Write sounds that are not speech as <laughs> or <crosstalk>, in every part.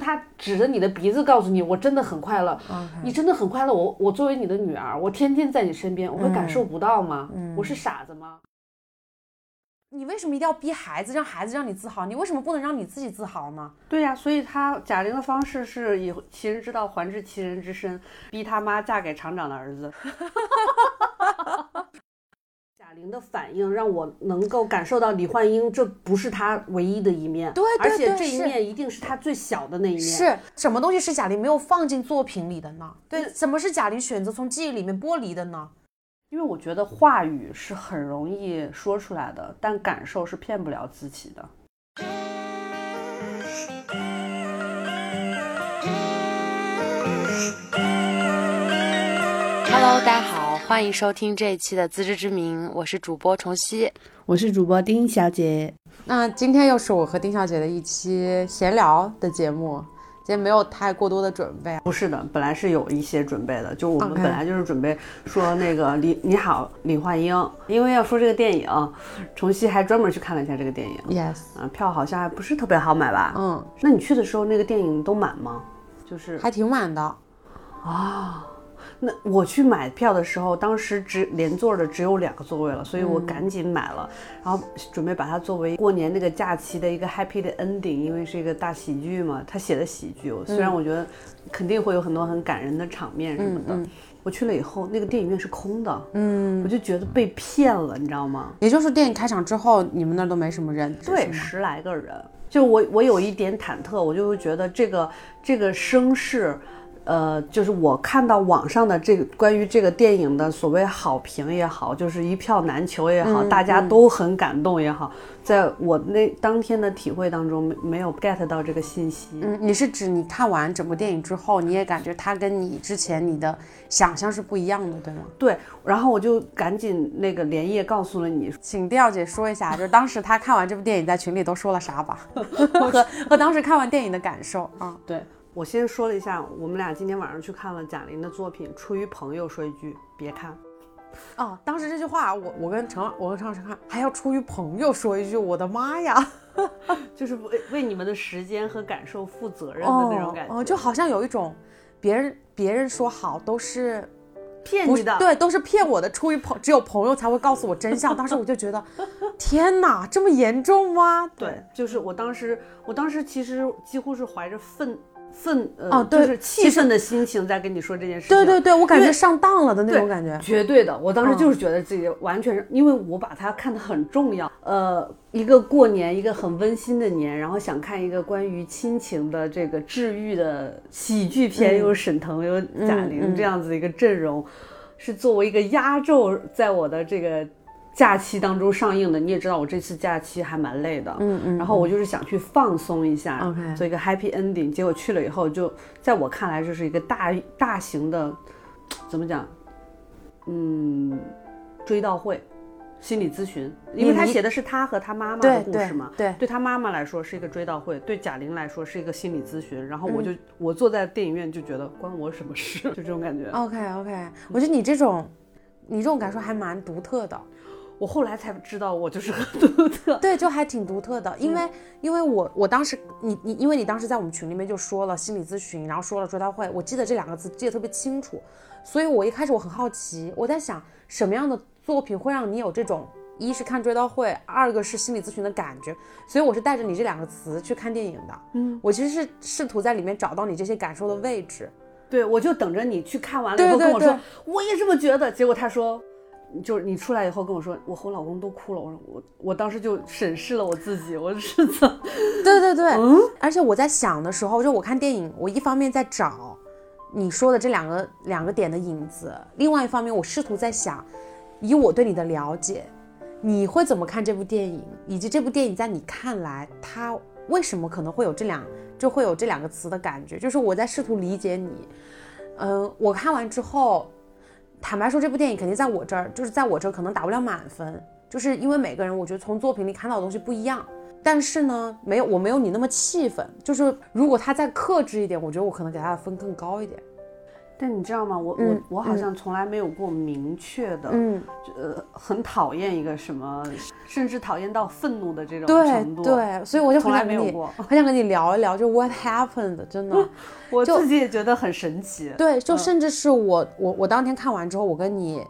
他指着你的鼻子告诉你，我真的很快乐。你真的很快乐，我我作为你的女儿，我天天在你身边，我会感受不到吗？我是傻子吗？你为什么一定要逼孩子，让孩子让你自豪？你为什么不能让你自己自豪呢？对呀，所以他贾玲的方式是以其人之道还治其人之身，逼他妈嫁给厂长的儿子。<laughs> 贾玲的反应让我能够感受到李焕英这不是她唯一的一面，对，而且这一面一定是她最小的那一面。是什么东西是贾玲没有放进作品里的呢？对，什么是贾玲选择从记忆里面剥离的呢？因为我觉得话语是很容易说出来的，但感受是骗不了自己的。欢迎收听这一期的自知之明，我是主播重熙，我是主播丁小姐。那今天又是我和丁小姐的一期闲聊的节目。今天没有太过多的准备，不是的，本来是有一些准备的，就我们本来就是准备说那个李你好李焕英，因为要说这个电影，重熙还专门去看了一下这个电影，yes，啊，票好像还不是特别好买吧？嗯，那你去的时候那个电影都满吗？就是还挺满的，啊。那我去买票的时候，当时只连座的只有两个座位了，所以我赶紧买了，然后准备把它作为过年那个假期的一个 happy 的 ending，因为是一个大喜剧嘛，他写的喜剧，虽然我觉得肯定会有很多很感人的场面什么的，我去了以后，那个电影院是空的，嗯，我就觉得被骗了，你知道吗？也就是电影开场之后，你们那都没什么人，对，十来个人，就我我有一点忐忑，我就会觉得这个这个声势。呃，就是我看到网上的这个关于这个电影的所谓好评也好，就是一票难求也好，大家都很感动也好，在我那当天的体会当中，没没有 get 到这个信息。嗯，你是指你看完整部电影之后，你也感觉它跟你之前你的想象是不一样的，对吗？对，然后我就赶紧那个连夜告诉了你，请调姐说一下，就是当时她看完这部电影在群里都说了啥吧，<laughs> 和和当时看完电影的感受啊，对。我先说了一下，我们俩今天晚上去看了贾玲的作品。出于朋友说一句，别看。哦，当时这句话，我我跟陈，我跟陈老师看，还要出于朋友说一句，我的妈呀，<laughs> 就是为为你们的时间和感受负责任的那种感觉。哦，就好像有一种，别人别人说好都是骗你的，对，都是骗我的。出于朋，只有朋友才会告诉我真相。<laughs> 当时我就觉得，天哪，这么严重吗？对，就是我当时，我当时其实几乎是怀着愤。愤呃，就是气愤的心情在跟你说这件事情。对对对，我感觉上当了的那种感觉。绝对的，我当时就是觉得自己完全是因为我把它看得很重要。呃，一个过年，一个很温馨的年，然后想看一个关于亲情的这个治愈的喜剧片，有沈腾，有贾玲这样子一个阵容，是作为一个压轴，在我的这个。假期当中上映的，你也知道我这次假期还蛮累的，嗯嗯，然后我就是想去放松一下，OK，做一个 happy ending。结果去了以后，就在我看来，这是一个大大型的，怎么讲？嗯，追悼会，心理咨询，因为他写的是他和他妈妈的故事嘛，对，对他妈妈来说是一个追悼会，对贾玲来说是一个心理咨询。然后我就我坐在电影院就觉得关我什么事，<laughs> 就这种感觉。OK OK，我觉得你这种，你这种感受还蛮独特的。我后来才知道，我就是很独特，对，就还挺独特的，因为因为我我当时你你因为你当时在我们群里面就说了心理咨询，然后说了追悼会，我记得这两个字记得特别清楚，所以我一开始我很好奇，我在想什么样的作品会让你有这种一是看追悼会，二个是心理咨询的感觉，所以我是带着你这两个词去看电影的，嗯，我其实是试图在里面找到你这些感受的位置，对我就等着你去看完了以后跟我说，我也这么觉得，结果他说。就是你出来以后跟我说，我和我老公都哭了。我说我我当时就审视了我自己，我是怎？对对对，嗯。而且我在想的时候，就我看电影，我一方面在找你说的这两个两个点的影子，另外一方面我试图在想，以我对你的了解，你会怎么看这部电影，以及这部电影在你看来，它为什么可能会有这两就会有这两个词的感觉？就是我在试图理解你。嗯，我看完之后。坦白说，这部电影肯定在我这儿，就是在我这儿可能打不了满分，就是因为每个人，我觉得从作品里看到的东西不一样。但是呢，没有我没有你那么气愤，就是如果他再克制一点，我觉得我可能给他的分更高一点。但你知道吗？我、嗯我我好像从来没有过明确的，嗯，呃，很讨厌一个什么，甚至讨厌到愤怒的这种程度。，对，所以我就从来没有过。很想跟你聊一聊，就 what happened，真的。<laughs> 我自己也觉得很神奇。对，就嗯甚至是我我我当天看完之后，我跟你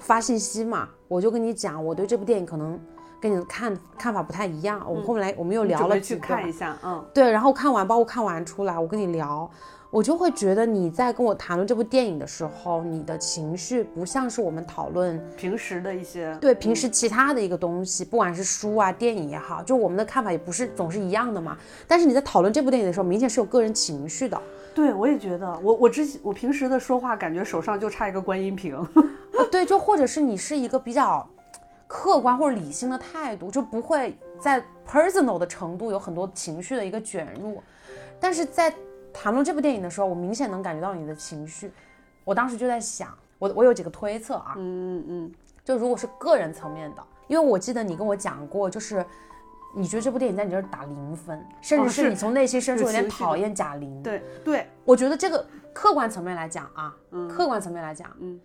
发信息嘛，我就跟你讲，我对这部电影可能跟你的看看法不太一样。我们后来我们又聊了几看一下，嗯，对，然后看完，包括看完出来，我跟你聊，我就会觉得你在跟我谈论这部电影的时候，你的情绪不像是我们讨论平时的一些对平时其他的一个东西，不管是书啊、电影也好，就我们的看法也不是总是一样的嘛。但是你在讨论这部电影的时候，明显是有个人情绪的。对，我也觉得，我我之前我平时的说话，感觉手上就差一个观音瓶。呃，<laughs> 对，就或者是你是一个比较客观或者理性的态度，就不会在 personal 的程度有很多情绪的一个卷入。但是在谈论这部电影的时候，我明显能感觉到你的情绪。我当时就在想，我我有几个推测啊，嗯嗯嗯就如果是个人层面的，因为我记得你跟我讲过，就是你觉得这部电影在你这儿打零分，甚至哦是是你从内心深处有点讨厌贾玲。对对，我觉得这个客观层面来讲啊，客观层面来讲，嗯，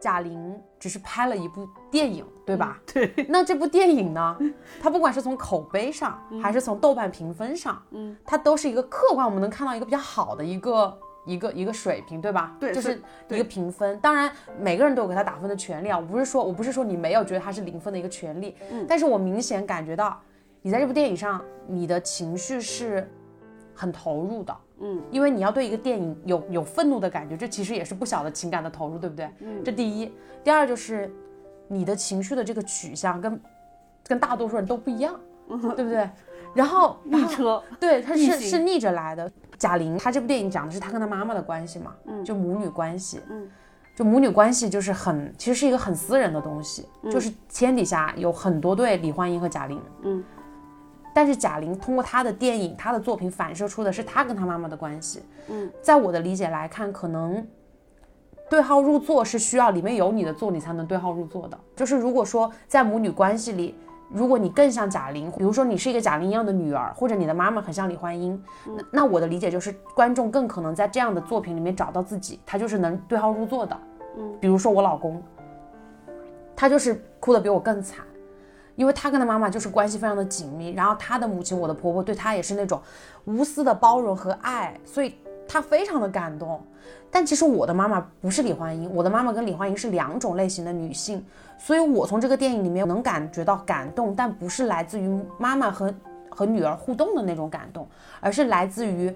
贾玲只是拍了一部电影，对吧？对，<laughs> 那这部电影呢，它不管是从口碑上，还是从豆瓣评分上，嗯，它都是一个客观，我们能看到一个比较好的一个一个一个水平，对吧？对就是一个评分。当然，每个人都有给他打分的权利啊，我不是说我不是说你没有觉得他是零分的一个权利，嗯但是我明显感觉到你在这部电影上，你的情绪是很投入的。嗯，因为你要对一个电影有有愤怒的感觉，这其实也是不小的情感的投入，对不对？嗯，这第一，第二就是你的情绪的这个取向跟跟大多数人都不一样，对不对？然后，<laughs> 逆车，对，他是是逆着来的。贾玲，她这部电影讲的是她跟她妈妈的关系嘛，嗯，就母女关系，嗯，就母女关系就是很，其实是一个很私人的东西，就是天底下有很多对李焕英和贾玲，嗯，但是贾玲通过她的电影、她的作品反射出的是她跟她妈妈的关系，嗯，在我的理解来看，可能对号入座是需要里面有你的座，你才能对号入座的。就是如果说在母女关系里，如果你更像贾玲，比如说你是一个贾玲一样的女儿，或者你的妈妈很像李焕英，那那我的理解就是观众更可能在这样的作品里面找到自己，他就是能对号入座的。嗯，比如说我老公，他就是哭得比我更惨。因为他跟他妈妈就是关系非常的紧密，然后他的母亲，我的婆婆对他也是那种无私的包容和爱，所以他非常的感动。但其实我的妈妈不是李焕英，我的妈妈跟李焕英是两种类型的女性，所以我从这个电影里面能感觉到感动，但不是来自于妈妈和和女儿互动的那种感动，而是来自于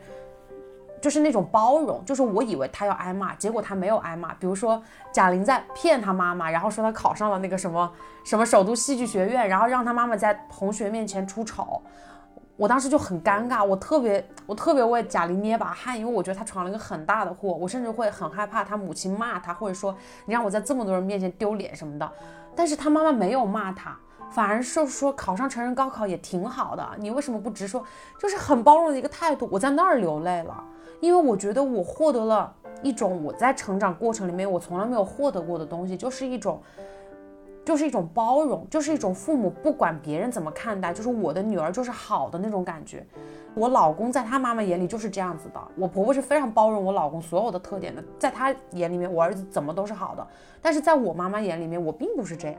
就是那种包容，就是我以为他要挨骂，结果他没有挨骂。比如说贾玲在骗他妈妈，然后说他考上了那个什么什么首都戏剧学院，然后让他妈妈在同学面前出丑。我当时就很尴尬，我特别我特别为贾玲捏把汗，因为我觉得她闯了一个很大的祸，我甚至会很害怕她母亲骂她，或者说你让我在这么多人面前丢脸什么的。但是她妈妈没有骂她，反而是说考上成人高考也挺好的，你为什么不直说？就是很包容的一个态度。我在那儿流泪了，因为我觉得我获得了一种我在成长过程里面我从来没有获得过的东西，就是一种。就是一种包容，就是一种父母不管别人怎么看待，就是我的女儿就是好的那种感觉。我老公在他妈妈眼里就是这样子的，我婆婆是非常包容我老公所有的特点的，在她眼里面我儿子怎么都是好的，但是在我妈妈眼里面我并不是这样，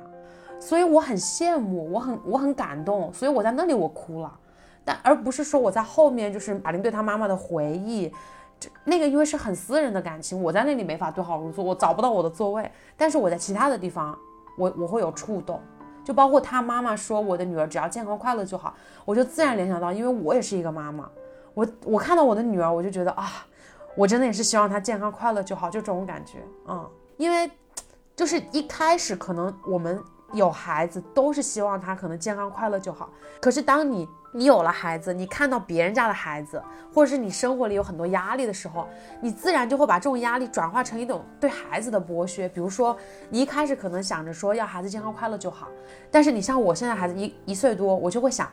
所以我很羡慕，我很我很感动，所以我在那里我哭了，但而不是说我在后面就是马玲对他妈妈的回忆。这那个因为是很私人的感情，我在那里没法对号入座，我找不到我的座位。但是我在其他的地方，我我会有触动，就包括他妈妈说我的女儿只要健康快乐就好，我就自然联想到，因为我也是一个妈妈，我我看到我的女儿，我就觉得啊，我真的也是希望她健康快乐就好，就这种感觉，嗯，因为就是一开始可能我们有孩子都是希望他可能健康快乐就好，可是当你你有了孩子，你看到别人家的孩子，或者是你生活里有很多压力的时候，你自然就会把这种压力转化成一种对孩子的剥削。比如说，你一开始可能想着说要孩子健康快乐就好，但是你像我现在孩子一一岁多，我就会想，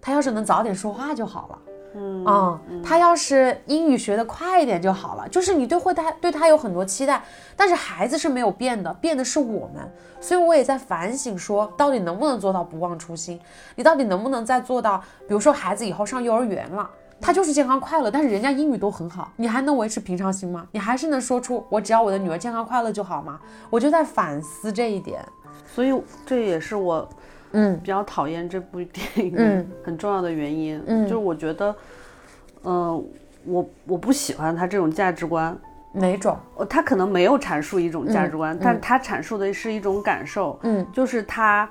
他要是能早点说话就好了。嗯他要是英语学得快一点就好了。就是你对会他对他有很多期待，但是孩子是没有变的，变的是我们。所以我也在反省说，到底能不能做到不忘初心？你到底能不能再做到？比如说孩子以后上幼儿园了，他就是健康快乐，但是人家英语都很好，你还能维持平常心吗？你还是能说出我只要我的女儿健康快乐就好吗？我就在反思这一点。所以这也是我嗯。比较讨厌这部电影嗯。<laughs> 很重要的原因，嗯。就是我觉得，嗯、我我不喜欢他这种价值观。哪种？呃他可能没有阐述一种价值观，嗯但他阐述的是一种感受，嗯。就是他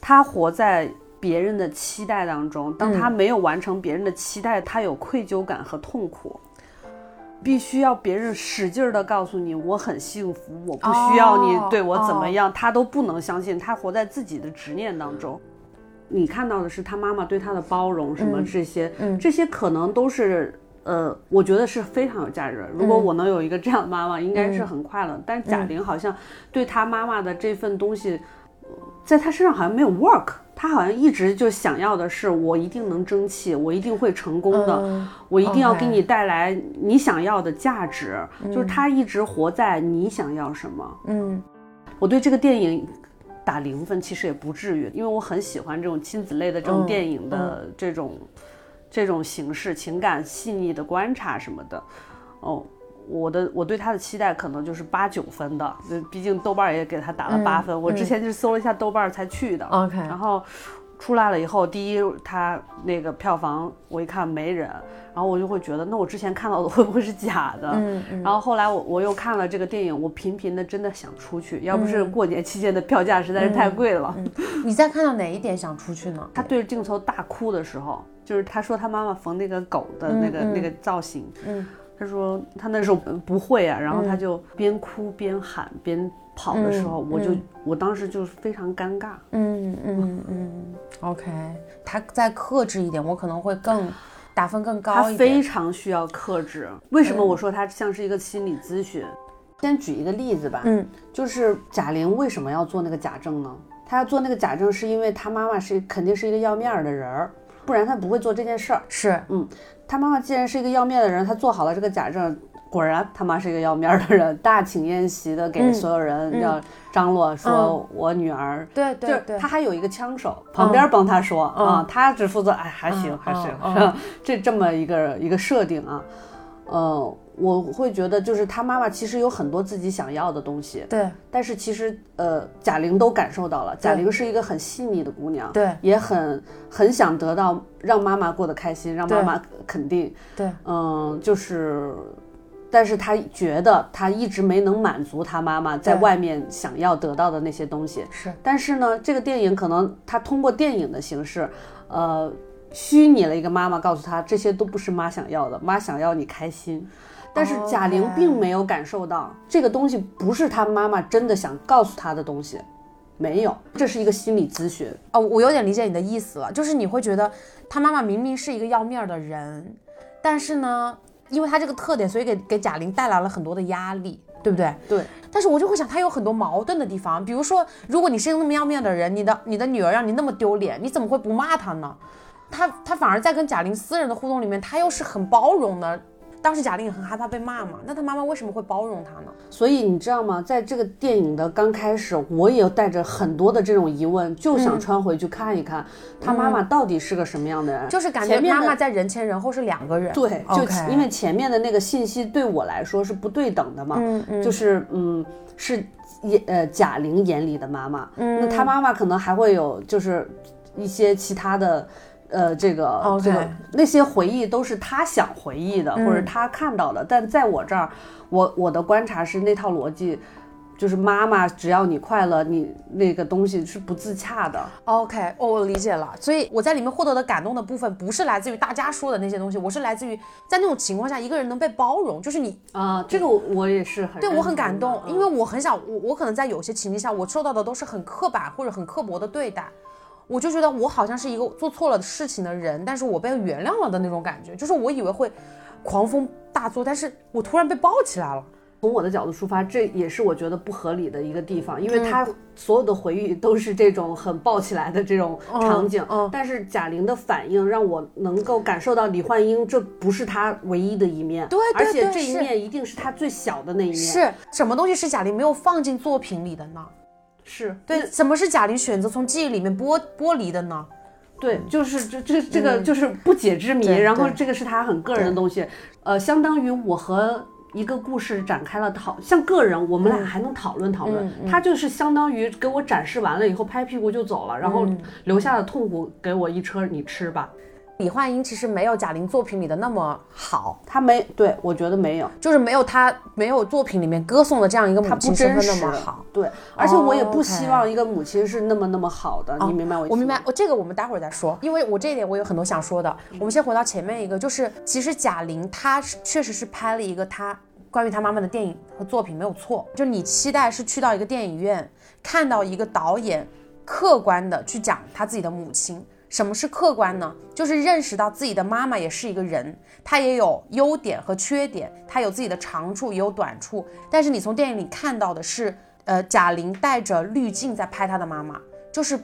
他活在别人的期待当中，当他没有完成别人的期待，他有愧疚感和痛苦。必须要别人使劲的告诉你我很幸福，我不需要你哦对我怎么样，他都不能相信，他活在自己的执念当中。你看到的是他妈妈对他的包容，什么这些，这些可能都是呃，我觉得是非常有价值的。如果我能有一个这样的妈妈，应该是很快乐。但是贾玲好像对她妈妈的这份东西，呃在她身上好像没有 work。她好像一直就想要的是，我一定能争气，我一定会成功的，嗯我一定要给你带来你想要的价值。就是他一直活在你想要什么。嗯我对这个电影打零分，其实也不至于，因为我很喜欢这种亲子类的这种嗯电影的这种、这种形式，情感细腻的观察什么的。哦，我的我对他的期待可能就是八九分的，呃毕竟豆瓣儿也给他打了八分。我之前就是搜了一下豆瓣儿才去的。，OK，然后出来了以后，第一他那个票房我一看没人，然后我就会觉得，那我之前看到的 <laughs> 会不会是假的？嗯嗯然后后来我我又看了这个电影，我频频的真的想出去，要不是过年期间的票价实在是太贵了。你在看到哪一点想出去呢？他对着镜头大哭的时候，就是他说他妈妈缝那个狗的那个、那个造型，嗯，他说他那时候不会啊，然后他就边哭边喊边跑的时候，我就我当时就是非常尴尬。嗯嗯嗯，OK，他再克制一点，我可能会更打分更高一非。常需要克制。为什么我说他像是一个心理咨询？先举一个例子吧，嗯，就是贾玲为什么要做那个假证呢？她要做那个假证是因为她妈妈是肯定是一个要面儿的人儿，不然他不会做这件事儿。是，嗯，他妈妈既然是一个要面的人，他做好了这个假证，果然他妈是一个要面儿的人，大请宴席的给所有人要张罗说我女儿。就是对对对，他还有一个枪手旁边帮他说、啊，他只负责哎还行、嗯还行？<laughs> 这这么一个一个设定啊，呃，我会觉得就是他妈妈其实有很多自己想要的东西，对。但是其实呃贾玲都感受到了，贾玲是一个很细腻的姑娘，对。也很很想得到让妈妈过得开心，让妈妈肯定，对，嗯，就是。但是她觉得她一直没能满足她妈妈在外面想要得到的那些东西，是，但是呢，这个电影可能她通过电影的形式，呃，虚拟了一个妈妈，告诉她这些都不是妈想要的，妈想要你开心。但是贾玲并没有感受到这个东西不是她妈妈真的想告诉她的东西，没有，这是一个心理咨询。哦，我有点理解你的意思了，就是你会觉得她妈妈明明是一个要面儿的人，但是呢，因为她这个特点，所以给给贾玲带来了很多的压力，对不对？对，但是我就会想，他有很多矛盾的地方，比如说，如果你是一个那么要面的人，你的你的女儿让你那么丢脸，你怎么会不骂她呢？他他反而在跟贾玲私人的互动里面，他又是很包容的。当时贾玲也很害怕被骂嘛，那她妈妈为什么会包容她呢？所以你知道吗？在这个电影的刚开始，我也带着很多的这种疑问，就想穿回去看一看，她妈妈到底是个什么样的人。就是感觉妈妈在人前人后是两个人。对，就因为前面的那个信息对我来说是不对等的嘛，嗯嗯就是嗯是眼呃贾玲眼里的妈妈，嗯那她妈妈可能还会有就是一些其他的。呃，这个这个那些回忆都是他想回忆的，或者他看到的，但在我这儿，我我的观察是那套逻辑，就是妈妈只要你快乐，你那个东西是不自洽的。OK，哦，我理解了。所以我在里面获得的感动的部分，不是来自于大家说的那些东西，我是来自于在那种情况下，一个人能被包容，就是你啊、这个我我也是很对我很感动，嗯因为我很想，我我可能在有些情境下，我受到的都是很刻板或者很刻薄的对待，我就觉得我好像是一个做错了事情的人，但是我被原谅了的那种感觉，就是我以为会狂风大作，但是我突然被抱起来了。从我的角度出发，这也是我觉得不合理的一个地方，因嗯为他所有的回忆都是这种很抱起来的这种场景，嗯但是贾玲的反应让我能够感受到李焕英这不是她唯一的一面，对对而且这一面一定是她最小的那一面，是什么东西是贾玲没有放进作品里的呢？是。对，什么是贾玲选择从记忆里面剥剥离的呢？对，就是这这这个就是不解之谜，对然后这个是他很个人的东西，呃，相当于我和一个故事展开了讨，像个人我们俩还能讨论讨论，他就是相当于给我展示完了以后拍屁股就走了，然后留下的痛苦给我一车你吃吧，李焕英其实没有贾玲作品里的那么好，她没对我觉得没有，就是没有她没有作品里面歌颂的这样一个母亲身份真实那么好。对，而且我也不希望一个母亲是那么那么好的，你明白我意思吗？我明白，我这个我们待会儿再说，因为我这一点我有很多想说的。我们先回到前面一个，就是其实贾玲她是确实是拍了一个她关于她妈妈的电影和作品没有错，就你期待是去到一个电影院看到一个导演客观的去讲他自己的母亲。什么是客观呢？就是认识到自己的妈妈也是一个人，她也有优点和缺点，她有自己的长处也有短处。但是你从电影里看到的是，呃，贾玲带着滤镜在拍她的妈妈，就是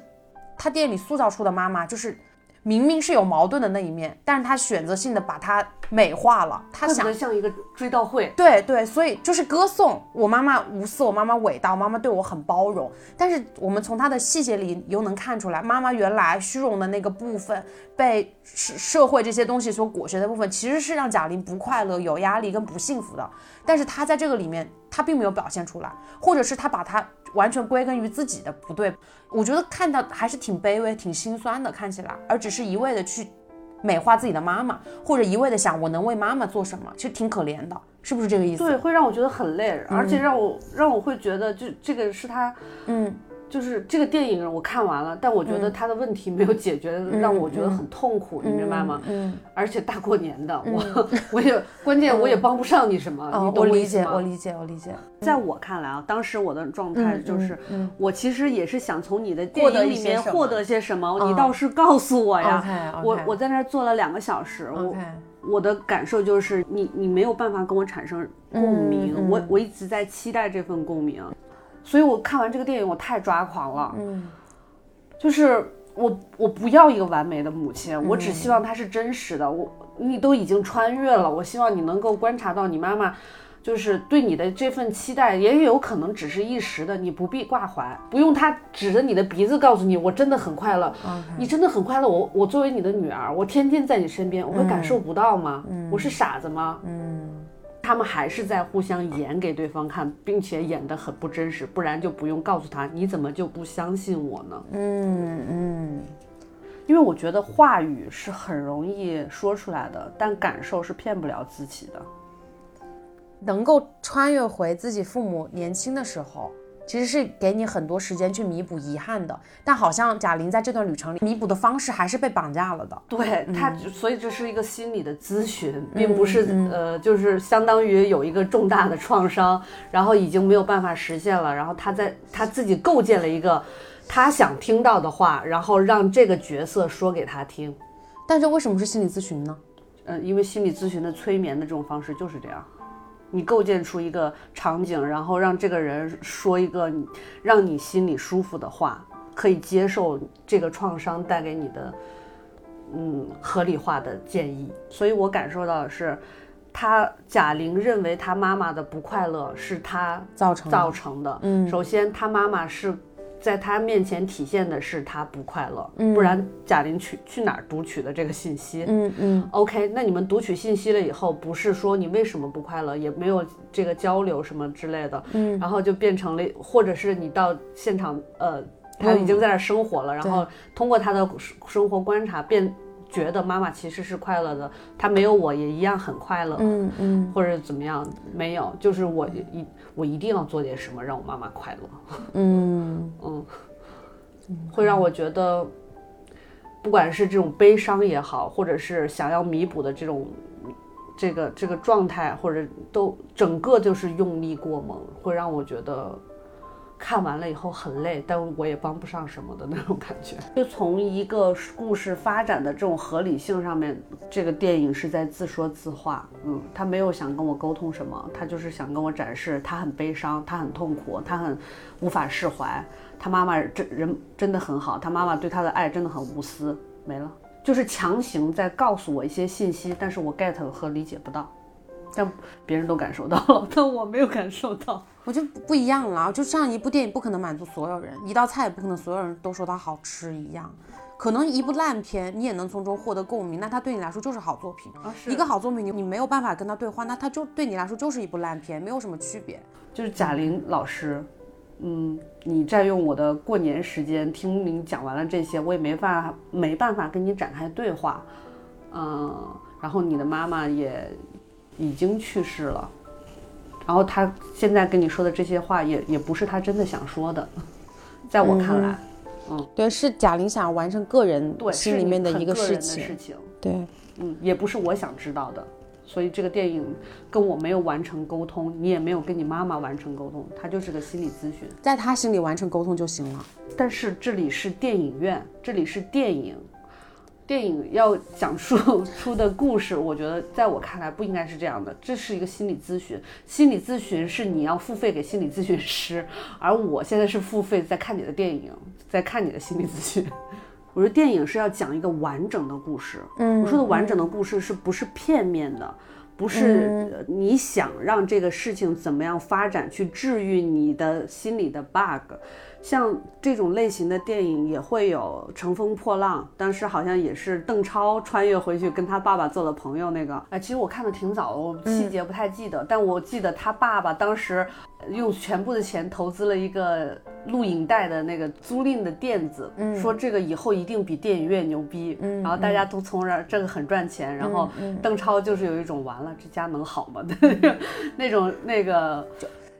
她电影里塑造出的妈妈，就是明明是有矛盾的那一面，但是她选择性的把她美化了。他特想别像一个追悼会，对对，所以就是歌颂我妈妈无私，我妈妈伟大，我妈妈对我很包容。但是我们从她的细节里又能看出来，妈妈原来虚荣的那个部分，被社社会这些东西所裹挟的部分，其实是让贾玲不快乐、有压力跟不幸福的。但是她在这个里面，她并没有表现出来，或者是她把她完全归根于自己的不对。我觉得看到还是挺卑微、挺心酸的，看起来，而只是一味的去美化自己的妈妈，或者一味的想我能为妈妈做什么，其实挺可怜的，是不是这个意思？对，会让我觉得很累，而且让我让我会觉得，就这个是他，嗯，就是这个电影我看完了，但我觉得他的问题没有解决，让我觉得很痛苦，你明白吗？嗯，而且大过年的，我 <laughs> 我也关键我也帮不上你什么，哦你，懂我理解，我理解，我理解。在我看来啊，当时我的状态就是，我其实也是想从你的电影里面获得些什么，你倒是告诉我呀。我我在那儿坐了两个小时，我我的感受就是你你没有办法跟我产生共鸣，我我一直在期待这份共鸣，所以我看完这个电影我太抓狂了，嗯就是我我不要一个完美的母亲，我只希望她是真实的。我你都已经穿越了，我希望你能够观察到你妈妈。就是对你的这份期待，也有可能只是一时的，你不必挂怀，不用他指着你的鼻子告诉你，我真的很快乐。你真的很快乐，我我作为你的女儿，我天天在你身边，我会感受不到吗？我是傻子吗？嗯他们还是在互相演给对方看，并且演得很不真实，不然就不用告诉他，你怎么就不相信我呢？嗯嗯，因为我觉得话语是很容易说出来的，但感受是骗不了自己的。能够穿越回自己父母年轻的时候，其实是给你很多时间去弥补遗憾的。但好像贾玲在这段旅程里弥补的方式还是被绑架了的。对他，所以这是一个心理的咨询，并不是、呃，就是相当于有一个重大的创伤，然后已经没有办法实现了，然后她在她自己构建了一个她想听到的话，然后让这个角色说给她听。但是为什么是心理咨询呢？呃，因为心理咨询的催眠的这种方式就是这样，你构建出一个场景，然后让这个人说一个让你心里舒服的话，可以接受这个创伤带给你的嗯合理化的建议。所以我感受到的是，他贾玲认为他妈妈的不快乐是他造成造成的。嗯，首先他妈妈是。在他面前体现的是他不快乐，不然贾玲去去哪儿读取的这个信息？嗯嗯。OK，那你们读取信息了以后，不是说你为什么不快乐，也没有这个交流什么之类的，嗯，然后就变成了，或者是你到现场，呃，他已经在那儿生活了，然后通过他的生活观察，变觉得妈妈其实是快乐的，她没有我也一样很快乐，嗯嗯。或者怎么样，没有，就是我一我一定要做点什么让我妈妈快乐，<laughs> 嗯。嗯，会让我觉得，不管是这种悲伤也好，或者是想要弥补的这种这个这个状态，或者都整个就是用力过猛，会让我觉得看完了以后很累，但我也帮不上什么的那种感觉。<laughs> 就从一个故事发展的这种合理性上面，这个电影是在自说自话。嗯，他没有想跟我沟通什么，他就是想跟我展示他很悲伤，他很痛苦，他很无法释怀。他妈妈真人真的很好，他妈妈对他的爱真的很无私，没了，就是强行在告诉我一些信息，但是我 get 和理解不到，但别人都感受到了，但我没有感受到。<laughs> 我就不一样了，就像一部电影不可能满足所有人，一道菜也不可能所有人都说它好吃一样。可能一部烂片你也能从中获得共鸣，那它对你来说就是好作品。一个好作品，你你没有办法跟他对话，那他就对你来说就是一部烂片，没有什么区别。就是贾玲老师，嗯，你占用我的过年时间，听您讲完了这些，我也没办法没办法跟你展开对话，嗯，然后你的妈妈也已经去世了，然后他现在跟你说的这些话也也不是他真的想说的，<laughs> 在我看来，嗯对，是贾玲想完成个人对，心里面的一个很个人的情。事情，对，嗯，也不是我想知道的。所以这个电影跟我没有完成沟通，你也没有跟你妈妈完成沟通，他就是个心理咨询。在他心里完成沟通就行了。但是这里是电影院，这里是电影，电影要讲述 <laughs> 出的故事，我觉得在我看来不应该是这样的。这是一个心理咨询，心理咨询是你要付费给心理咨询师，而我现在是付费在看你的电影，在看你的心理咨询。<laughs> 我说电影是要讲一个完整的故事，嗯，我说的完整的故事是不是片面的？不是呃你想让这个事情怎么样发展，去治愈你的心理的 bug。像这种类型的电影也会有《乘风破浪》，当时好像也是邓超穿越回去跟他爸爸做了朋友那个。哎，其实我看的挺早的，我细节不太记得，但我记得他爸爸当时用全部的钱投资了一个录影带的那个租赁的店子，说这个以后一定比电影院牛逼，然后大家都从这儿这个很赚钱，然后邓超就是有一种完了这家能好吗的 <laughs> 那种那个。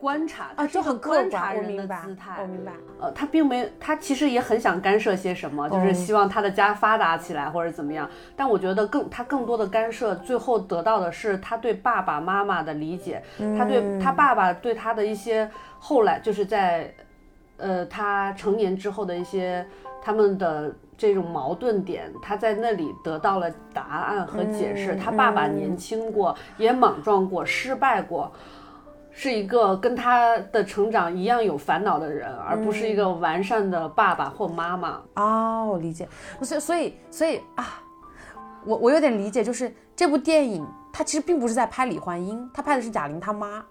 观察啊，就很客观察，我人的明白，姿态，我明白。呃，他并没，他其实也很想干涉些什么，就是希望他的家发达起来或者怎么样。但我觉得更他更多的干涉，最后得到的是他对爸爸妈妈的理解，他对他爸爸对他的一些后来就是在，呃，他成年之后的一些他们的这种矛盾点，他在那里得到了答案和解释。他爸爸年轻过，也莽撞过，失败过。是一个跟他的成长一样有烦恼的人，而不是一个完善的爸爸或妈妈。哦，我理解。所以，所以，所以啊，我我有点理解，就是这部电影它其实并不是在拍李焕英，他拍的是贾玲他妈。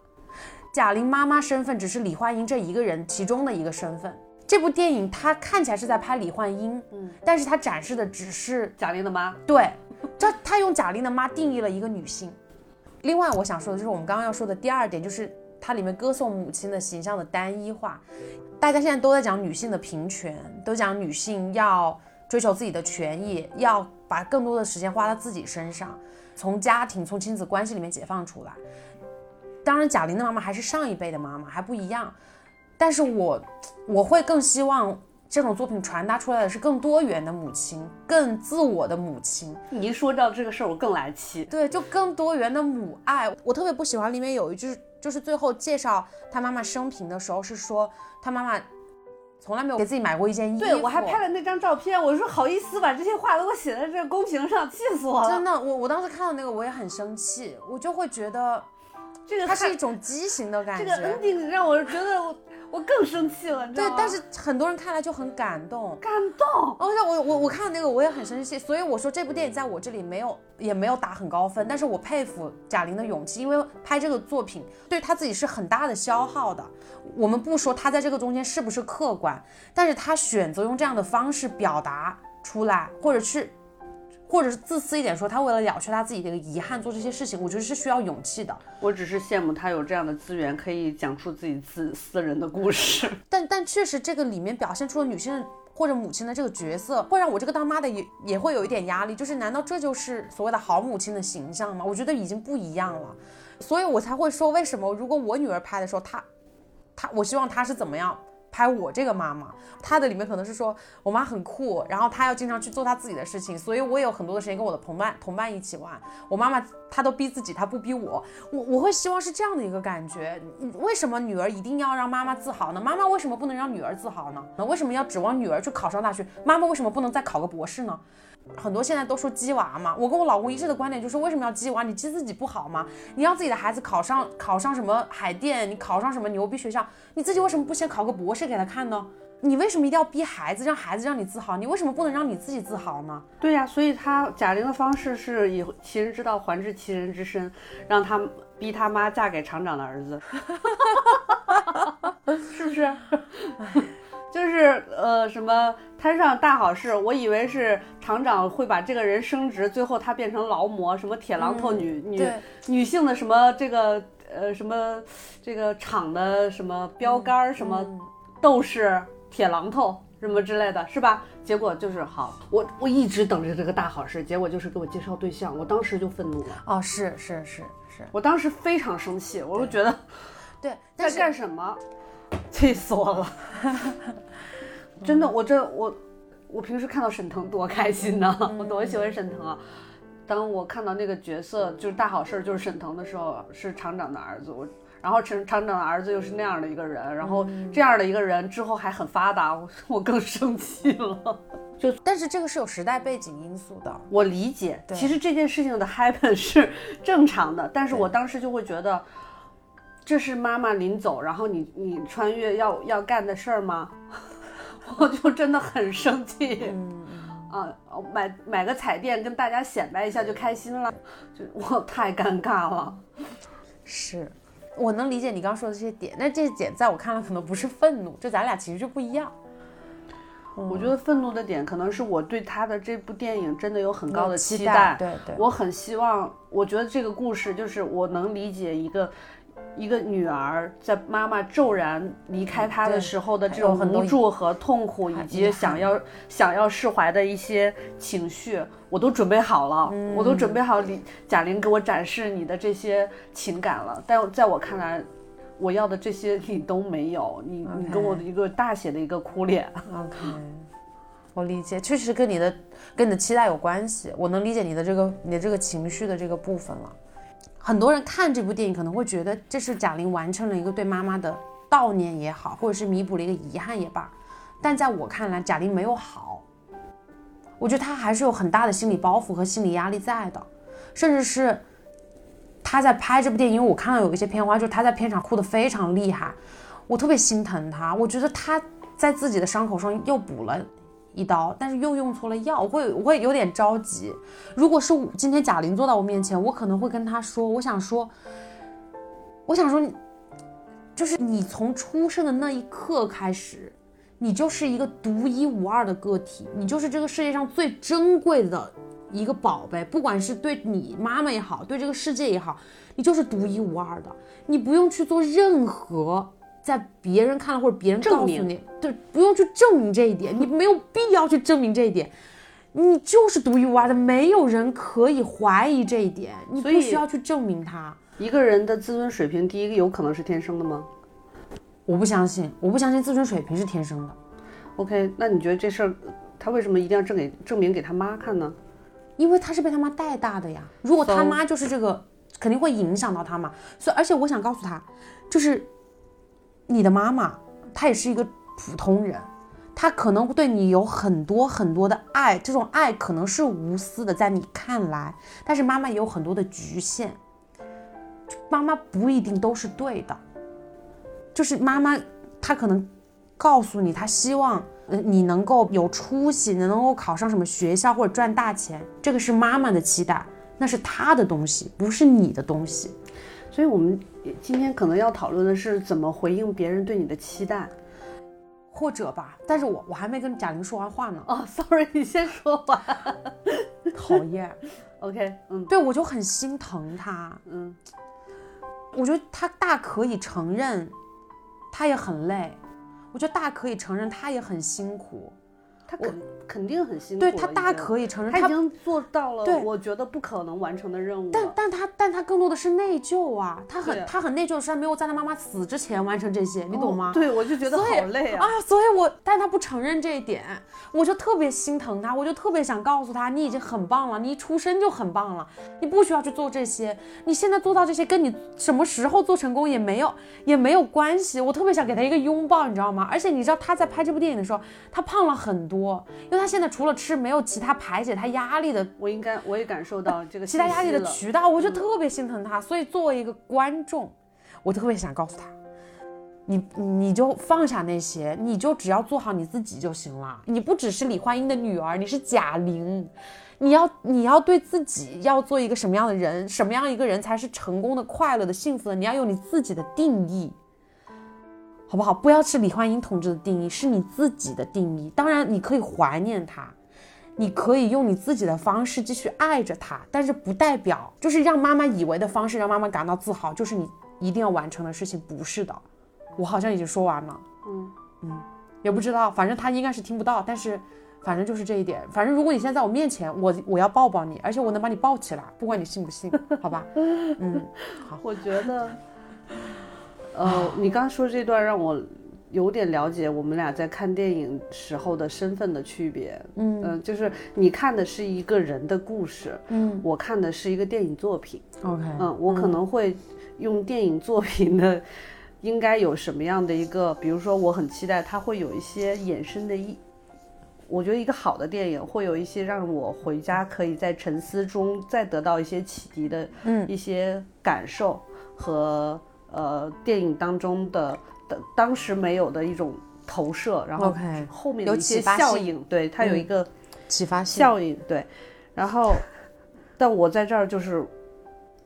贾玲妈妈身份只是李焕英这一个人其中的一个身份。这部电影它看起来是在拍李焕英，嗯，但是它展示的只是贾玲的妈，对，这他用贾玲的妈定义了一个女性。另外，我想说的就是我们刚刚要说的第二点，就是它里面歌颂母亲的形象的单一化。大家现在都在讲女性的平权，都讲女性要追求自己的权益，要把更多的时间花在自己身上，从家庭、从亲子关系里面解放出来。当然，贾玲的妈妈还是上一辈的妈妈，还不一样。但是我我会更希望这种作品传达出来的是更多元的母亲，更自我的母亲。你一说到这个事儿，我更来气。对，就更多元的母爱。我特别不喜欢里面有一句，就是最后介绍他妈妈生平的时候，是说他妈妈从来没有给自己买过一件衣服。对我还拍了那张照片，我说好意思把这些话都给我写在这个公屏上，气死我了。真的，我我当时看到那个我也很生气，我就会觉得这个它是一种畸形的感觉。这个 ending 让我觉得我我更生气了，你知道吗？，对但是很多人看来就很感动。感动。而且我我我看到那个我也很生气，所以我说这部电影在我这里没有也没有打很高分，但是我佩服贾玲的勇气，因为拍这个作品对她自己是很大的消耗的。我们不说她在这个中间是不是客观，但是她选择用这样的方式表达出来，或者是。或者是自私一点说，他为了了却他自己的一个遗憾做这些事情，我觉得是需要勇气的。我只是羡慕他有这样的资源，可以讲述自己自私人的故事。<laughs> 但但确实这个里面表现出了女性或者母亲的这个角色，会让我这个当妈的也也会有一点压力。就是难道这就是所谓的好母亲的形象吗？我觉得已经不一样了，所以我才会说，为什么如果我女儿拍的时候，她她我希望她是怎么样。拍我这个妈妈，她的里面可能是说我妈很酷，然后她要经常去做她自己的事情，所以我也有很多的时间跟我的同伴同伴一起玩。我妈妈她都逼自己，她不逼我，我我会希望是这样的一个感觉。为什么女儿一定要让妈妈自豪呢？妈妈为什么不能让女儿自豪呢？那为什么要指望女儿去考上大学？妈妈为什么不能再考个博士呢？很多现在都说鸡娃嘛，我跟我老公一致的观点就是，为什么要鸡娃？你鸡自己不好吗？你让自己的孩子考上考上什么海淀，你考上什么牛逼学校，你自己为什么不先考个博士给他看呢？你为什么一定要逼孩子，让孩子让你自豪？你为什么不能让你自己自豪呢？对呀、所以他贾玲的方式是以其人之道还治其人之身，让他逼他妈嫁给厂长的儿子，<laughs> 是不是？<laughs> 就是呃什么摊上大好事，我以为是厂长会把这个人升职，最后他变成劳模，什么铁榔头女、女女性的什么这个呃什么这个厂的什么标杆儿、什么斗士、铁榔头什么之类的，是吧？结果就是好，我我一直等着这个大好事，结果就是给我介绍对象，我当时就愤怒了，哦，是是是是，我当时非常生气，我就觉得对，在干什么？气死我了！<laughs> 真的，我这我我平时看到沈腾多开心呐、我多喜欢沈腾啊！当我看到那个角色就是大好事儿就是沈腾的时候，是厂长的儿子，我然后厂厂长的儿子又是那样的一个人，然后这样的一个人之后还很发达，我我更生气了。就但是这个是有时代背景因素的，我理解，对其实这件事情的 happen 是正常的，但是我当时就会觉得，这是妈妈临走，然后你你穿越要要干的事儿吗？<laughs> 我就真的很生气。嗯啊，买买个彩电跟大家显摆一下就开心了，就我太尴尬了。是。我能理解你刚刚说的这些点，但这些点在我看来可能不是愤怒，就咱俩其实就不一样。我觉得愤怒的点可能是我对他的这部电影真的有很高的期期待，对对，我很希望，我觉得这个故事就是我能理解一个一个女儿在妈妈骤然离开她的时候的这种很无助和痛苦，以及想要想要释怀的一些情绪，我都准备好了，我都准备好李贾玲给我展示你的这些情感了。但在我看来，我要的这些你都没有，你你跟我的一个大写的一个哭脸。OK，<laughs> 我理解，确实跟你的跟你的期待有关系。我能理解你的这个你的这个情绪的这个部分了。很多人看这部电影可能会觉得这是贾玲完成了一个对妈妈的悼念也好，或者是弥补了一个遗憾也罢，但在我看来，贾玲没有好。我觉得她还是有很大的心理包袱和心理压力在的，甚至是她在拍这部电影，因为我看到有一些片花，就是她在片场哭得非常厉害，我特别心疼她。我觉得她在自己的伤口上又补了一刀，但是又用错了药，我会我会有点着急。如果是我今天贾玲坐到我面前，我可能会跟她说，我想说，我想说，就是你从出生的那一刻开始，你就是一个独一无二的个体，你就是这个世界上最珍贵的一个宝贝，不管是对你妈妈也好，对这个世界也好，你就是独一无二的，你不用去做任何。在别人看了，或者别人告诉你，对，不用去证明这一点，<laughs> 你没有必要去证明这一点，你就是独一无二的，没有人可以怀疑这一点，你不需要去证明它。一个人的自尊水平，第一个有可能是天生的吗我不相信，我不相信自尊水平是天生的，？OK，那你觉得这事儿他为什么一定要证给证明给他妈看呢？因为他是被他妈带大的呀。如果他妈就是这个，肯定会影响到他嘛。所以，而且我想告诉他，就是你的妈妈，她也是一个普通人，她可能对你有很多很多的爱，这种爱可能是无私的，在你看来，但是妈妈也有很多的局限，妈妈不一定都是对的，就是妈妈她可能告诉你，她希望。呃，你能够有出息，你能够考上什么学校或者赚大钱，这个是妈妈的期待，那是她的东西，不是你的东西。所以我们今天可能要讨论的是怎么回应别人对你的期待。或者吧，但是我我还没跟贾玲说完话呢，哦，sorry，你先说完。讨厌。OK，嗯对我就很心疼他，嗯，我觉得他大可以承认，他也很累，我觉得大可以承认他也很辛苦，他肯肯定很辛苦。对他大可以承认，他已经做到了对我觉得不可能完成的任务但。但他但他更多的是内疚啊，他很他很内疚的是他没有在他妈妈死之前完成这些，你懂吗？哦对，我就觉得好累啊。啊！所以我，但他不承认这一点，我就特别心疼他，我就特别想告诉他，你已经很棒了，你一出生就很棒了，你不需要去做这些，你现在做到这些，跟你什么时候做成功也没有也没有关系。我特别想给他一个拥抱，你知道吗？而且你知道他在拍这部电影的时候，他胖了很多，因为他现在除了吃，没有其他排解他压力的我应该我也感受到这个其他压力的渠道，我就特别心疼他。所以作为一个观众，我特别想告诉他，你你就放下那些，你就只要做好你自己就行了。你不只是李焕英的女儿，你是贾玲，你要你要对自己要做一个什么样的人，什么样一个人才是成功的、快乐的、幸福的，你要有你自己的定义。好不好？不要是李焕英同志的定义，是你自己的定义。当然，你可以怀念他，你可以用你自己的方式继续爱着他，但是不代表就是让妈妈以为的方式让妈妈感到自豪，就是你一定要完成的事情，不是的。我好像已经说完了，嗯嗯，也不知道，反正他应该是听不到，但是。反正就是这一点。反正如果你现在在我面前，我我要抱抱你，而且我能把你抱起来，不管你信不信，好吧？嗯，好。<laughs> 我觉得，呃，你刚刚说这段让我有点了解我们俩在看电影时候的身份的区别。嗯就是你看的是一个人的故事，嗯，我看的是一个电影作品。OK，嗯，我可能会用电影作品的应该有什么样的一个，比如说我很期待它会有一些衍生的意。我觉得一个好的电影会有一些让我回家可以在沉思中再得到一些启迪的，嗯，一些感受和呃电影当中的的当时没有的一种投射，然后后面有一些效应，对它有一个启发效应，对，然后但我在这儿就是。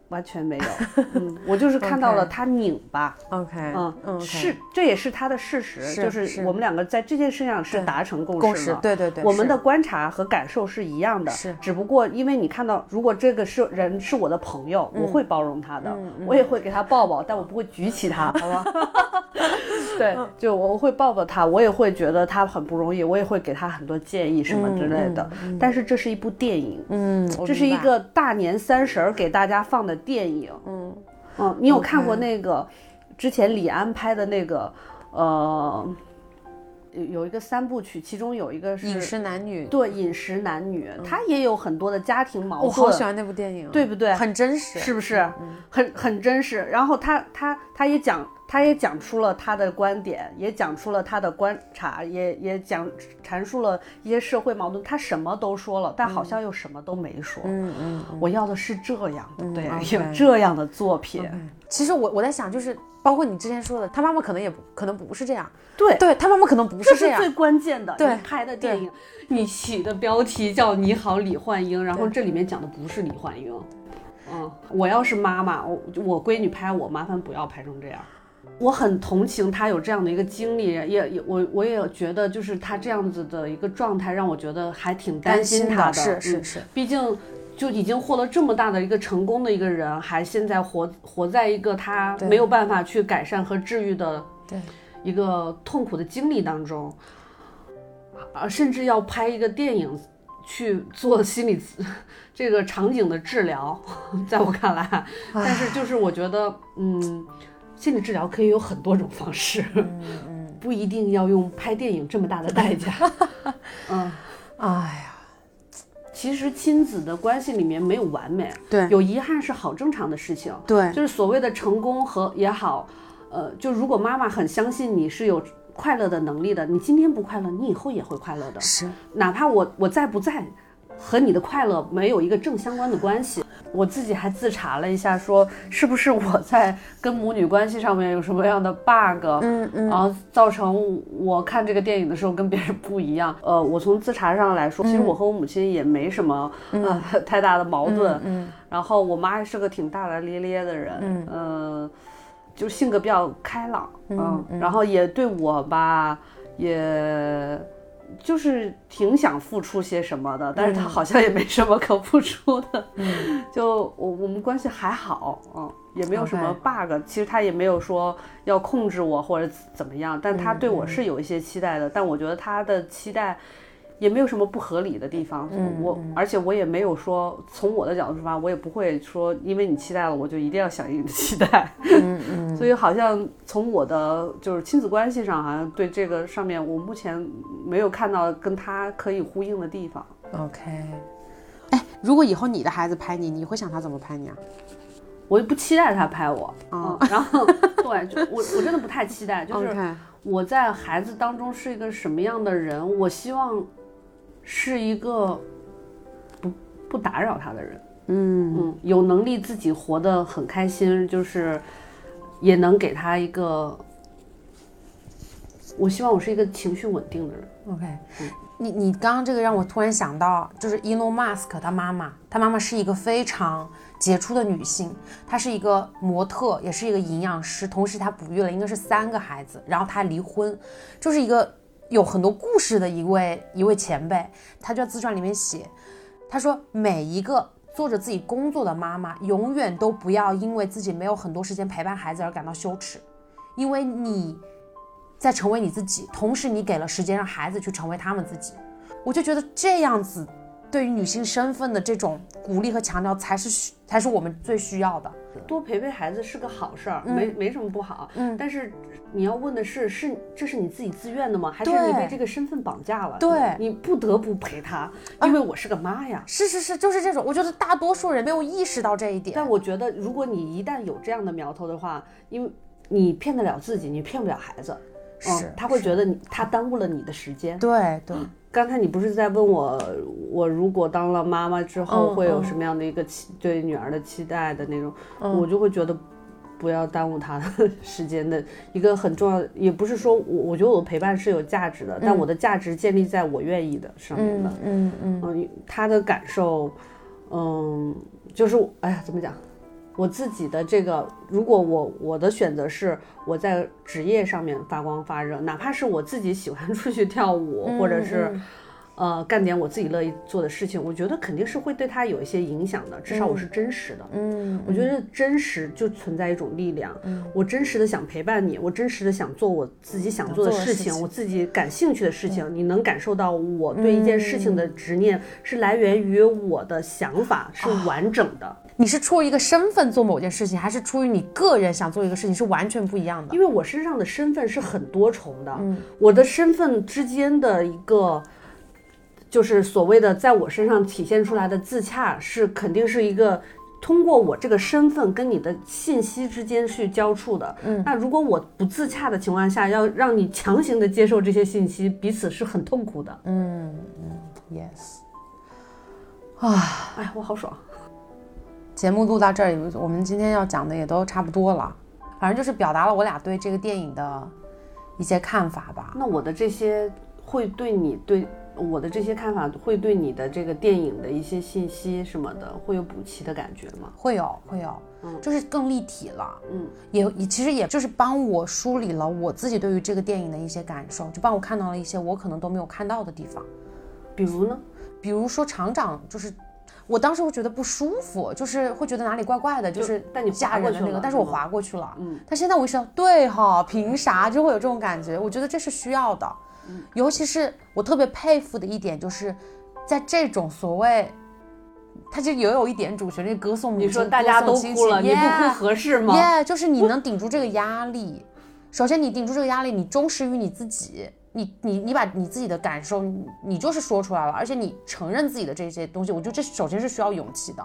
完全没有，嗯，我就是看到了 <laughs> 他拧巴，OK，嗯，是，这也是他的事实，就是我们两个在这件事上是达成共识了，对对对，我们的观察和感受是一样的，是，只不过因为你看到，如果这个是人是我的朋友，我会包容他的，我也会给他抱抱，但我不会举起他，<laughs> 好吧？<laughs> 对，就我会抱抱他，我也会觉得他很不容易，我也会给他很多建议什么之类的。但是这是一部电影，嗯，这是一个大年三十儿给大家放的电影，嗯嗯，你有看过那个之前李安拍的那个，呃，有有一个三部曲，其中有一个是饮食男女，对，饮食男女，他也有很多的家庭矛盾。我好喜欢那部电影，对不对？很真实，是不是？很很真实。然后他他他也讲。他也讲出了他的观点，也讲出了他的观察，也也讲阐述了一些社会矛盾。他什么都说了，但好像又什么都没说。嗯嗯，我要的是这样的，对，有这样的作品。其实我我在想，就是包括你之前说的，他妈妈可能也不可能不是这样。对对，他妈妈可能不是这样。这是最关键的。对，拍的电影，你起的标题叫《你好，李焕英》，然后这里面讲的不是李焕英。嗯，我要是妈妈，我我闺女拍我，麻烦不要拍成这样。我很同情他有这样的一个经历，也也我我也觉得，就是他这样子的一个状态，让我觉得还挺担心他的。是是是，毕竟就已经获得这么大的一个成功的一个人，还现在活活在一个他没有办法去改善和治愈的对一个痛苦的经历当中，啊，甚至要拍一个电影去做心理 <laughs> 这个场景的治疗，<laughs> 在我看来，但是就是我觉得，嗯。心理治疗可以有很多种方式，嗯嗯，<laughs> 不一定要用拍电影这么大的代价。<laughs> 嗯，哎呀，其实亲子的关系里面没有完美，对，有遗憾是好正常的事情，对，就是所谓的成功和也好，呃，就如果妈妈很相信你是有快乐的能力的，你今天不快乐，你以后也会快乐的，是，哪怕我我在不在。和你的快乐没有一个正相关的关系。我自己还自查了一下，说是不是我在跟母女关系上面有什么样的 bug，嗯嗯，然后造成我看这个电影的时候跟别人不一样。呃，我从自查上来说，其实我和我母亲也没什么呃太大的矛盾。嗯，然后我妈还是个挺大大咧咧的人，嗯，呃，就性格比较开朗，嗯，然后也对我吧，也。就是挺想付出些什么的，但是他好像也没什么可付出的。嗯，<laughs> 就我我们关系还好，嗯，也没有什么 bug。其实他也没有说要控制我或者怎么样，但他对我是有一些期待的。但我觉得他的期待。也没有什么不合理的地方，我而且我也没有说从我的角度出发，我也不会说因为你期待了，我就一定要响应你的期待。嗯嗯。<laughs> 所以好像从我的就是亲子关系上，好像对这个上面，我目前没有看到跟他可以呼应的地方。OK。哎，如果以后你的孩子拍你，你会想他怎么拍你啊？我不期待他拍我。嗯。然后对，就我我真的不太期待，就是我在孩子当中是一个什么样的人，我希望。是一个不不打扰他的人，嗯嗯，有能力自己活得很开心，就是也能给他一个。我希望我是一个情绪稳定的人。OK，你你刚刚这个让我突然想到，就是 Elon Musk 他妈妈，他妈妈是一个非常杰出的女性，她是一个模特，也是一个营养师，同时她哺育了应该是三个孩子，然后她离婚，就是一个有很多故事的一位一位前辈。他就在自传里面写，他说每一个做着自己工作的妈妈，永远都不要因为自己没有很多时间陪伴孩子而感到羞耻，因为你。在成为你自己，同时你给了时间让孩子去成为他们自己，我就觉得这样子对于女性身份的这种鼓励和强调才是需才是我们最需要的。多陪陪孩子是个好事儿，没没什么不好。嗯，但是你要问的是，是这是你自己自愿的吗？还是你被这个身份绑架了？对，你不得不陪他，因为我是个妈呀。是是是，就是这种。我觉得大多数人没有意识到这一点。但我觉得，如果你一旦有这样的苗头的话，因为你骗得了自己，你骗不了孩子。是，他会觉得你他耽误了你的时间。对对，刚才你不是在问我，我如果当了妈妈之后会有什么样的一个期对女儿的期待的那种，我就会觉得不要耽误她的时间的一个很重要的，也不是说我我觉得我陪伴是有价值的，但我的价值建立在我愿意的上面的。嗯嗯嗯，他的感受，嗯，就是哎呀，怎么讲？我自己的这个，如果我我的选择是我在职业上面发光发热，哪怕是我自己喜欢 <laughs> 出去跳舞，或者是。呃，干点我自己乐意做的事情，我觉得肯定是会对他有一些影响的。至少我是真实的。嗯，我觉得真实就存在一种力量。嗯，我真实的想陪伴你，我真实的想做我自己想做的事情，我自己感兴趣的事情。你能感受到我对一件事情的执念是来源于我的想法是完整的。你是出于一个身份做某件事情，还是出于你个人想做一个事情，是完全不一样的。因为我身上的身份是很多重的。嗯，我的身份之间的一个。就是所谓的在我身上体现出来的自洽，是肯定是一个通过我这个身份跟你的信息之间去交触的。嗯，那如果我不自洽的情况下，要让你强行的接受这些信息，彼此是很痛苦的。嗯嗯，yes。啊，哎，我好爽。节目录到这里，我们今天要讲的也都差不多了。反正就是表达了我俩对这个电影的一些看法吧。那我的这些会对你对。我的这些看法会对你的这个电影的一些信息什么的会有补齐的感觉吗？会有，会有，嗯，就是更立体了，嗯，也也其实也就是帮我梳理了我自己对于这个电影的一些感受，就帮我看到了一些我可能都没有看到的地方。比如呢？比如说厂长，就是我当时会觉得不舒服，就是会觉得哪里怪怪的，就是但你嫁人的那个，但是我划过去了，嗯，但现在我意识到，对哈，凭啥就会有这种感觉？我觉得这是需要的。尤其是我特别佩服的一点，就是在这种所谓，他就也有一点主旋律歌颂，你说大家都哭了，你不哭合适吗？耶，就是你能顶住这个压力。首先，你顶住这个压力，你忠实于你自己，你你你把你自己的感受，你就是说出来了，而且你承认自己的这些东西，我觉得这首先是需要勇气的。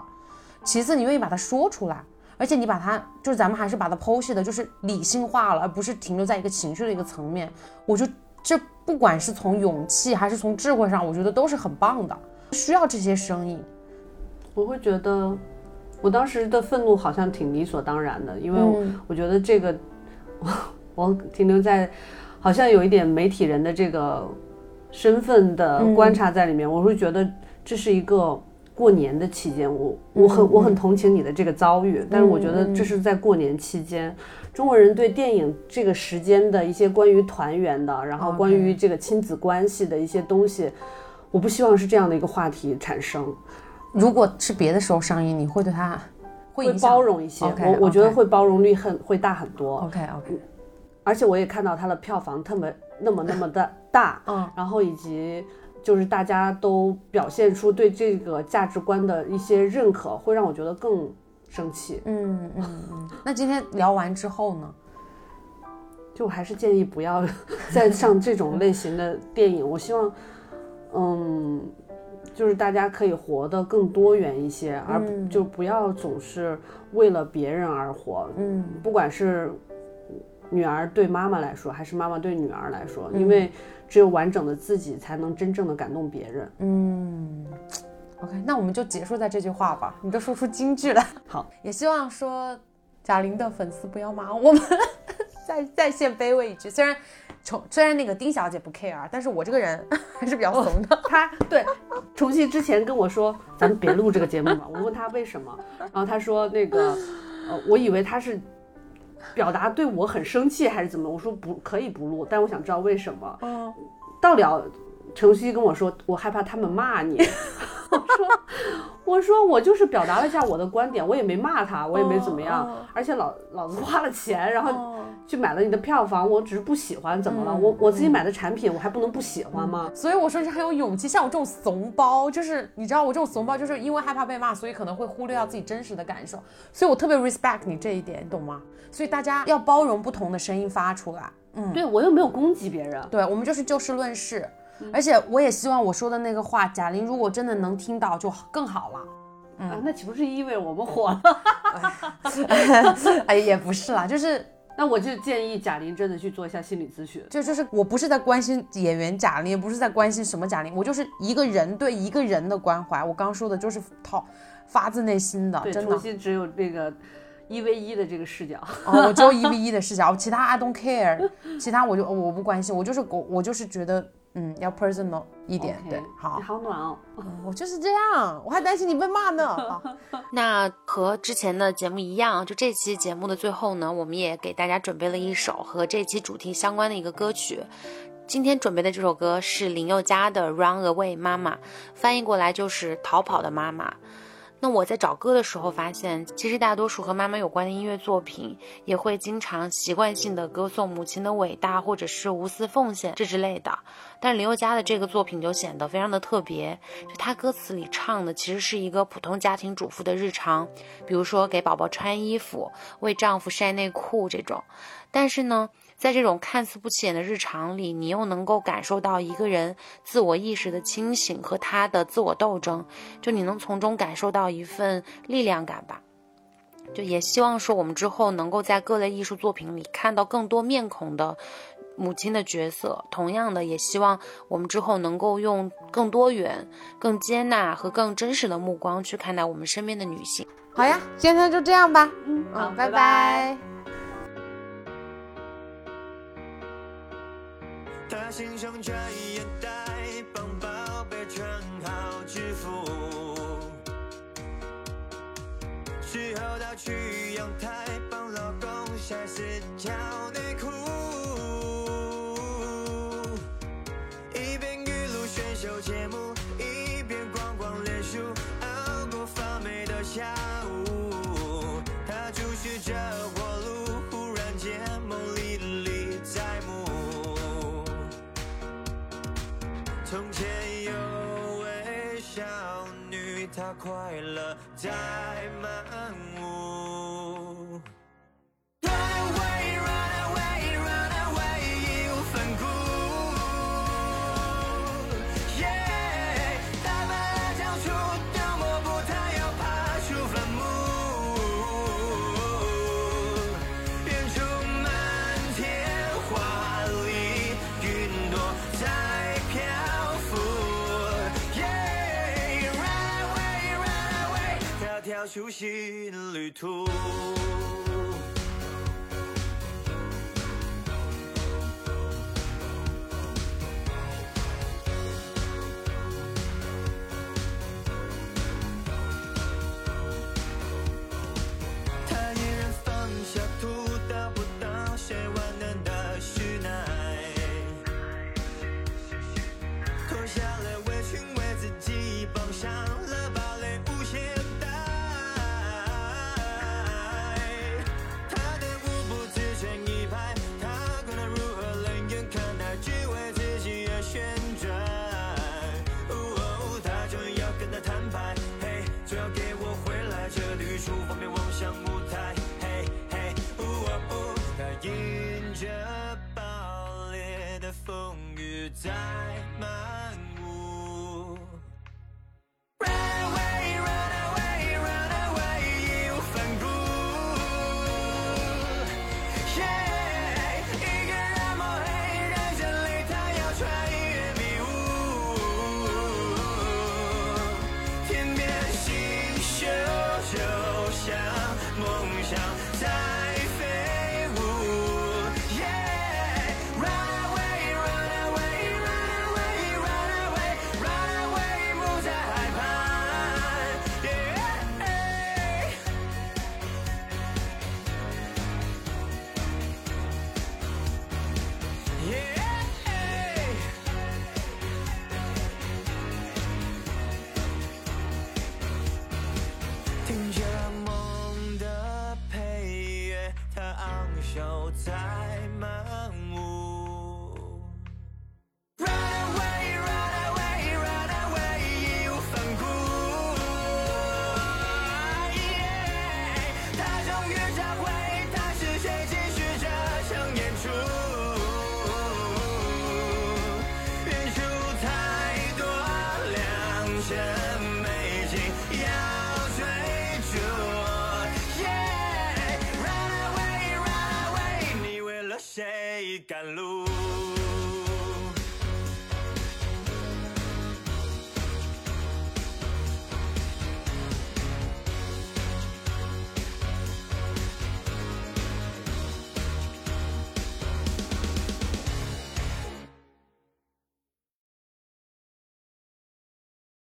其次，你愿意把它说出来，而且你把它，就是咱们还是把它剖析的，就是理性化了，而不是停留在一个情绪的一个层面。我就这。不管是从勇气还是从智慧上，我觉得都是很棒的。需要这些声音，我会觉得，我当时的愤怒好像挺理所当然的，因为我觉得这个，<laughs> 我我停留在好像有一点媒体人的这个身份的观察在里面，我会觉得这是一个过年的期间，我我很我很同情你的这个遭遇，但是我觉得这是在过年期间。中国人对电影这个时间的一些关于团圆的，然后关于这个亲子关系的一些东西，我不希望是这样的一个话题产生。如果是别的时候上映，你会对他会包容一些，我我觉得会包容率很会大很多。OK OK，而且我也看到它的票房特别那么那么的大，嗯，然后以及就是大家都表现出对这个价值观的一些认可，会让我觉得更。生气，嗯嗯嗯。那今天聊完之后呢？就我还是建议不要再上这种类型的电影。我希望，嗯，就是大家可以活得更多元一些，而就不要总是为了别人而活。嗯，不管是女儿对妈妈来说，还是妈妈对女儿来说，因为只有完整的自己，才能真正的感动别人。嗯。OK，那我们就结束在这句话吧。你都说出金句了，<laughs> 好，也希望说贾玲的粉丝不要骂我们，在在线卑微一句。虽然从虽然那个丁小姐不 care，但是我这个人 <laughs> 还是比较怂的。<laughs> 他对重庆之前跟我说，咱们别录这个节目嘛。我问她为什么，然后她说那个，呃，我以为她是表达对我很生气还是怎么。我说不可以不录，但我想知道为什么。嗯，到了。程曦跟我说，我害怕他们骂你。<laughs> 我说，我说我就是表达了一下我的观点，我也没骂他，我也没怎么样。而且老老子花了钱，然后去买了你的票房，我只是不喜欢，怎么了？我我自己买的产品，我还不能不喜欢吗？所以我说是很有勇气。像我这种怂包，就是你知道我这种怂包，就是因为害怕被骂，所以可能会忽略掉自己真实的感受。所以我特别 respect 你这一点，你懂吗？所以大家要包容不同的声音发出来。嗯，对我又没有攻击别人，对我们就是就事论事。而且我也希望我说的那个话，贾玲如果真的能听到，就更好了。嗯，那岂不是意味我们火了？<laughs> 哎，也不是啦，就是那我就建议贾玲真的去做一下心理咨询。就就是我不是在关心演员贾玲，也不是在关心什么贾玲，我就是一个人对一个人的关怀。我刚说的就是讨发自内心的，真的。只有那个一 v 一的这个视角，哦，我只有一 v 一的视角，其他 I don't care，其他我就我不关心，我就是我我就是觉得。嗯，要 personal 一点，对，好，好暖哦，我就是这样，我还担心你被骂呢。<laughs> 那和之前的节目一样，就这期节目的最后呢，我们也给大家准备了一首和这期主题相关的一个歌曲。今天准备的这首歌是林宥嘉的《Run Away 妈妈》，翻译过来就是逃跑的妈妈。那我在找歌的时候发现，其实大多数和妈妈有关的音乐作品，也会经常习惯性的歌颂母亲的伟大，或者是无私奉献这之类的。但林宥嘉的这个作品就显得非常的特别，就他歌词里唱的其实是一个普通家庭主妇的日常，比如说给宝宝穿衣服、为丈夫晒内裤这种。但是呢，在这种看似不起眼的日常里，你又能够感受到一个人自我意识的清醒和他的自我斗争，就你能从中感受到一份力量感吧。就也希望说我们之后能够在各类艺术作品里看到更多面孔的。母亲的角色，同样的，也希望我们之后能够用更多元、更接纳和更真实的目光去看待我们身边的女性。好呀，今天就这样吧。嗯，好，拜拜。心胸转眼带，帮宝贝穿好制服，时候到，去阳台帮老公晒四条。快乐在漫熟悉的旅途。